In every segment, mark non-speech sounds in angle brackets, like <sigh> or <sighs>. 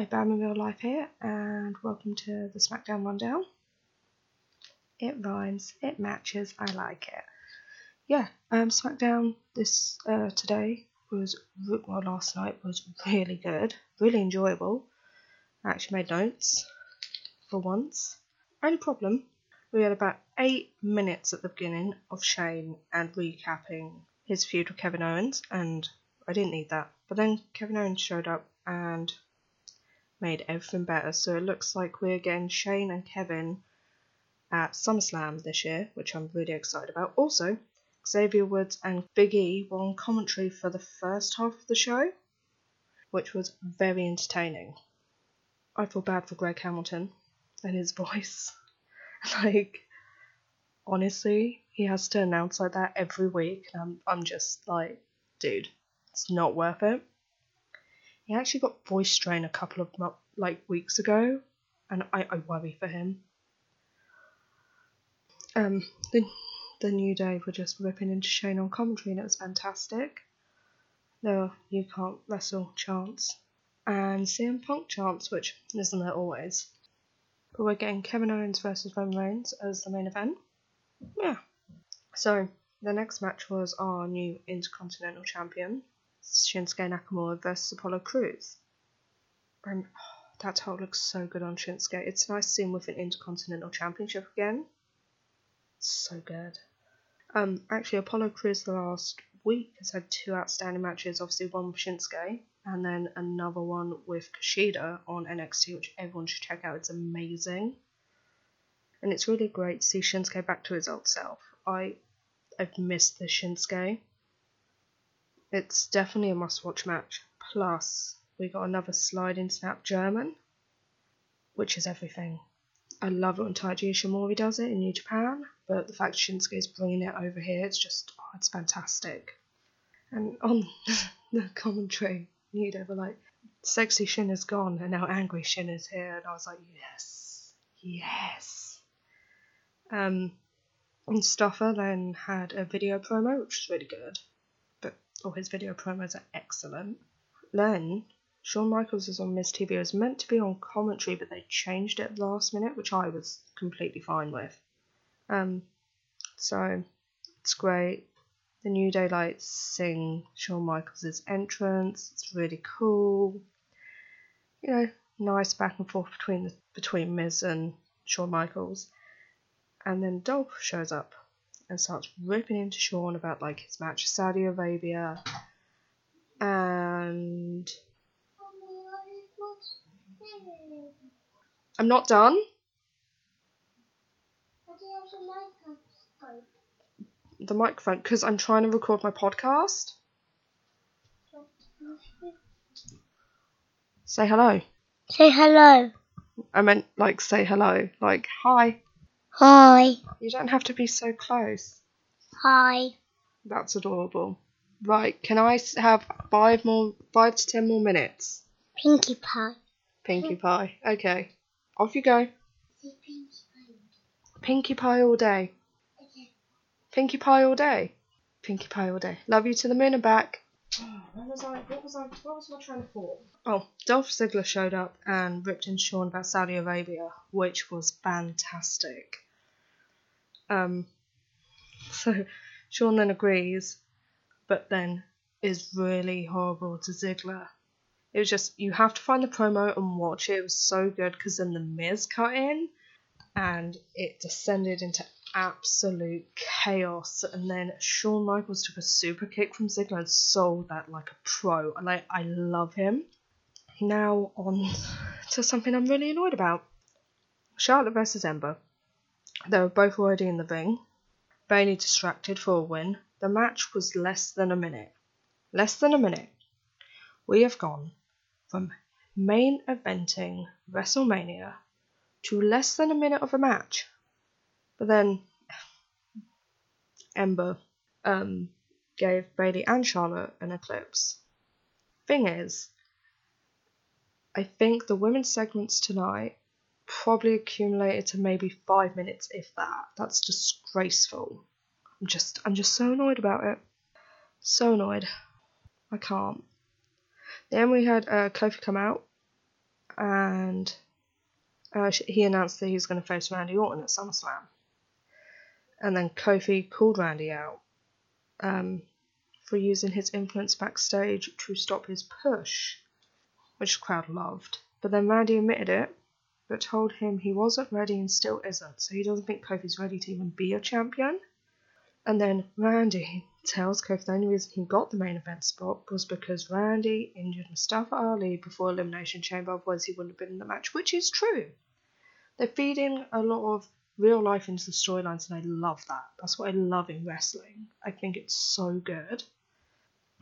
Hi, Real Life here, and welcome to the SmackDown Rundown. It rhymes, it matches, I like it. Yeah, um, SmackDown this uh, today was well, last night was really good, really enjoyable. I actually made notes for once. Only problem, we had about eight minutes at the beginning of Shane and recapping his feud with Kevin Owens, and I didn't need that. But then Kevin Owens showed up and made everything better. So it looks like we're getting Shane and Kevin at SummerSlam this year, which I'm really excited about. Also, Xavier Woods and Big E were on commentary for the first half of the show, which was very entertaining. I feel bad for Greg Hamilton and his <laughs> voice. like, honestly, he has to announce like that every week, and I'm, I'm just like, dude, it's not worth it. He actually got voice strain a couple of like weeks ago, and I, I worry for him. Um, the the New Day were just ripping into Shane on commentary, and it was fantastic. No, you can't wrestle chance, and CM Punk chance, which isn't there always. But we're getting Kevin Owens versus Roman Reigns as the main event. Yeah. So the next match was our new Intercontinental Champion, Shinsuke Nakamura versus Apollo Crews. Um, that title looks so good on Shinsuke. It's nice seeing with an Intercontinental Championship again. So good. Um, actually, Apollo Crews the last week has had two outstanding matches. Obviously, one with Shinsuke, and then another one with Kushida on NXT, which everyone should check out. It's amazing, and it's really great to see Shinsuke back to his old self. I, I've missed the Shinsuke. It's definitely a must-watch match. Plus, we got another sliding snap German, which is everything. I love it when Taiji Ishimori does it in New Japan, but the fact Shinsuke is bringing it over here, it's just, oh, it's fantastic. And on <laughs> the commentary, New Day were like, sexy Shin is gone, and now angry Shin is here, and I was like, yes, yes. Um, and Stoffer then had a video promo, which was really good, but all his video promos are excellent. Then Shawn Michaels is on Miz TV. It was meant to be on commentary, but they changed it last minute, which I was completely fine with. Um, so it's great. The New Day Daylights sing Shawn Michaels' entrance. It's really cool. You know, nice back and forth between the, between Miz and Shawn Michaels. And then Dolph shows up and starts ripping into Shawn about like his match with Saudi Arabia and I'm not done. The microphone, because I'm trying to record my podcast. Say hello. Say hello. I meant like say hello, like hi. Hi. You don't have to be so close. Hi. That's adorable. Right, can I s- have five more, five to ten more minutes? Pinkie Pie. Pinkie Pie. Okay, off you go. Pinkie Pie all day. Pinkie Pie all day. Pinkie Pie all day. Love you to the moon and back. Where was I? What was I? What was my train? Oh, Dolph Ziggler showed up and ripped in Shawn about Saudi Arabia, which was fantastic. Um, <laughs> so Shawn then agrees, but then is really horrible to Ziggler. It was just you have to find the promo and watch it. It was so good because then the Miz cut in, and it descended into absolute chaos. And then Shawn Michaels took a super kick from Ziggler and sold that like a pro. And I, I love him. Now on <laughs> to something I'm really annoyed about. Charlotte versus Ember. They were both already in the ring. Bayley distracted for a win. The match was less than a minute. Less than a minute. We have gone from main eventing WrestleMania to less than a minute of a match. But then Ember um, gave Bayley and Charlotte an eclipse. Thing is, I think the women's segments tonight probably accumulated to maybe five minutes, if that. That's disgraceful. I'm just, I'm just so annoyed about it. So annoyed. I can't. Then we had uh, Kofi come out and uh, he announced that he was going to face Randy Orton at SummerSlam. And then Kofi called Randy out um, for using his influence backstage to stop his push, which the crowd loved. But then Randy admitted it, but told him he wasn't ready and still isn't, so he doesn't think Kofi's ready to even be a champion. And then Randy tells Kofi the only reason he got the main event spot was because Randy injured Mustafa Ali before Elimination Chamber, otherwise he wouldn't have been in the match, which is true. They're feeding a lot of real life into the storylines, and I love that. That's what I love in wrestling. I think it's so good.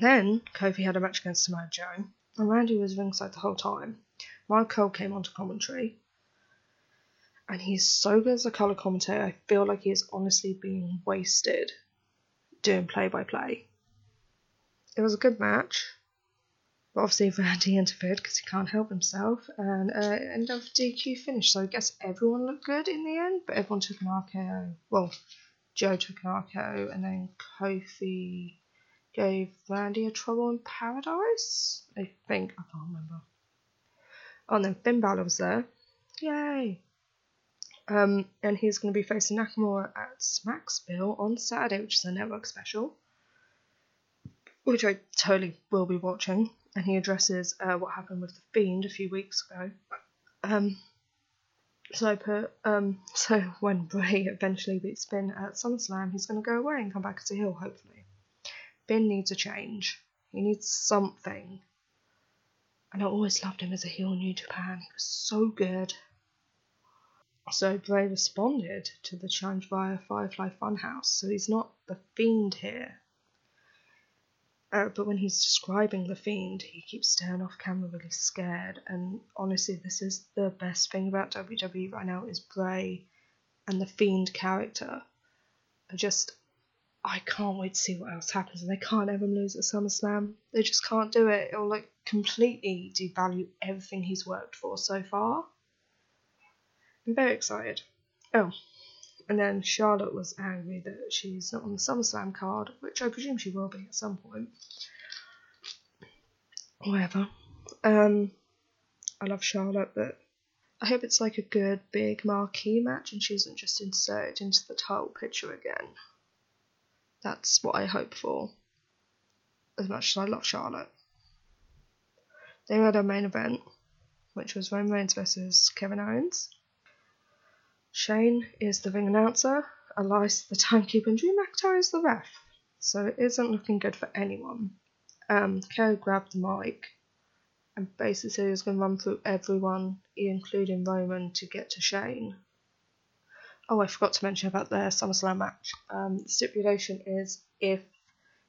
Then Kofi had a match against Samoa Joe, and Randy was ringside the whole time. Mike Cole came onto commentary, and he's so good as a colour commentator. I feel like he is honestly being wasted doing play by play. It was a good match. But obviously, Randy interfered because he can't help himself, and uh, ended up DQ finish. So I guess everyone looked good in the end, but everyone took an RKO. Well, Joe took an RKO, and then Kofi gave Randy a trouble in paradise. I think I can't remember. Oh, and then Finn Balor was there. Yay! Um, and he's going to be facing Nakamura at Smackville on Saturday, which is a network special, which I totally will be watching. And he addresses uh, what happened with the Fiend a few weeks ago. Um, so I put, um, so when Bray eventually beats Finn at SummerSlam, he's going to go away and come back as a heel, hopefully. Finn needs a change. He needs something. And I always loved him as a heel in New Japan. He was so good. So Bray responded to the challenge via Firefly Funhouse, so he's not the Fiend here. Uh, but when he's describing the Fiend, he keeps staring off camera really scared. And honestly, this is the best thing about WWE right now is Bray and the Fiend character. I just, I can't wait to see what else happens. And they can't ever lose at SummerSlam. They just can't do it. It'll like completely devalue everything he's worked for so far. I'm very excited. Oh, and then Charlotte was angry that she's not on the SummerSlam card, which I presume she will be at some point. Whatever. Um, I love Charlotte, but I hope it's like a good big marquee match and she isn't just inserted into the title picture again. That's what I hope for. As much as I love Charlotte. They had our main event, which was Roman Reigns versus Kevin Owens. Shane is the ring announcer, Elias the timekeeper, and Drew McIntyre is the ref. So it isn't looking good for anyone. Um, Kerry grabbed the mic and basically said he was going to run through everyone, including Roman, to get to Shane. Oh, I forgot to mention about their SummerSlam match. Um, the stipulation is if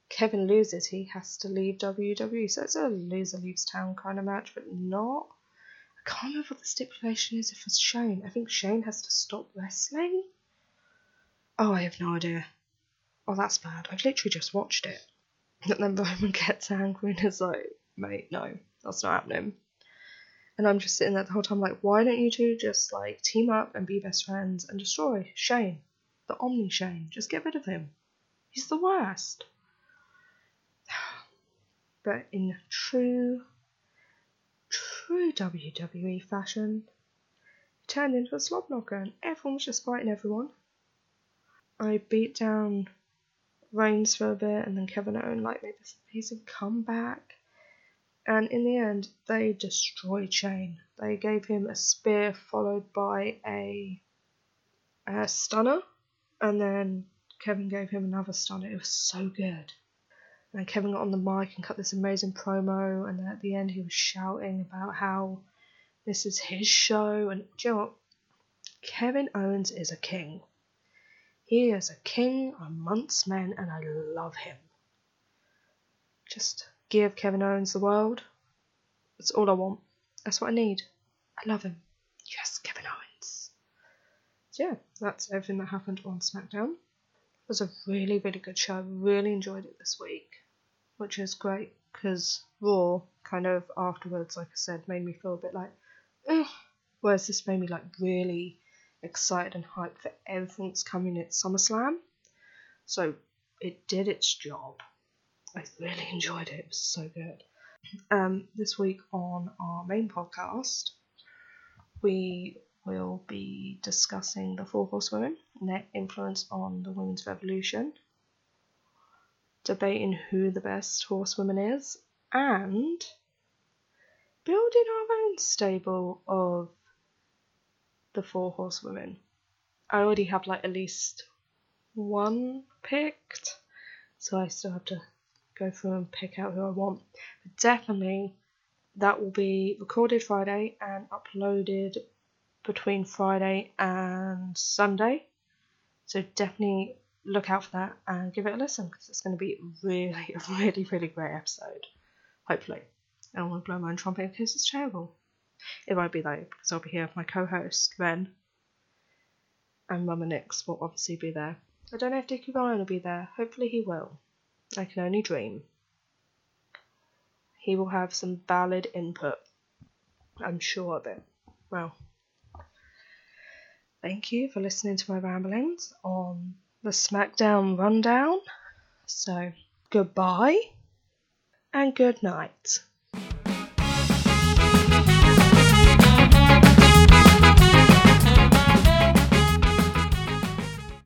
Kevin loses, he has to leave WWE. So it's a loser leaves town kind of match, but not I can't remember what the stipulation is if it's Shane. I think Shane has to stop wrestling. Oh, I have no idea. Oh, that's bad. I've literally just watched it. And then <laughs> Roman gets angry and is like, mate, no, that's not happening. And I'm just sitting there the whole time like, why don't you two just like team up and be best friends and destroy Shane? The Omni Shane. Just get rid of him. He's the worst. <sighs> But in true true WWE fashion, turned into a slobknocker knocker and everyone was just fighting everyone. I beat down Reigns for a bit and then Kevin Owens like made this amazing comeback. And in the end, they destroyed Shane. They gave him a spear followed by a, a stunner, and then Kevin gave him another stunner. It was so good. And Kevin got on the mic and cut this amazing promo, and then at the end he was shouting about how this is his show. And you know what? Kevin Owens is a king. He is a king amongst men, and I love him. Just give Kevin Owens the world. That's all I want. That's what I need. I love him. Yes, Kevin Owens. So yeah, that's everything that happened on SmackDown. It was a really, really good show. I really enjoyed it this week which is great because Raw kind of afterwards, like I said, made me feel a bit like, Ugh. whereas this made me like really excited and hyped for everything that's coming at SummerSlam. So it did its job. I really enjoyed it. It was so good. Um, this week on our main podcast, we will be discussing the Four Horsewomen and their influence on the women's revolution, debating who the best horsewoman is, and building our own stable of the Four Horsewomen. I already have like at least one picked, so I still have to go through and pick out who I want. But definitely that will be recorded Friday and uploaded between Friday and Sunday. So definitely look out for that and give it a listen because it's going to be really, a <laughs> really, really great episode. Hopefully. I don't want to blow my own trumpet because it's terrible. It won't be though because I'll be here with my co-host Ren, and Mama Nix will obviously be there. I don't know if Dickie Ryan will be there. Hopefully he will. I can only dream. He will have some valid input. I'm sure of it. Well, thank you for listening to my ramblings on the SmackDown rundown. So, goodbye and good night.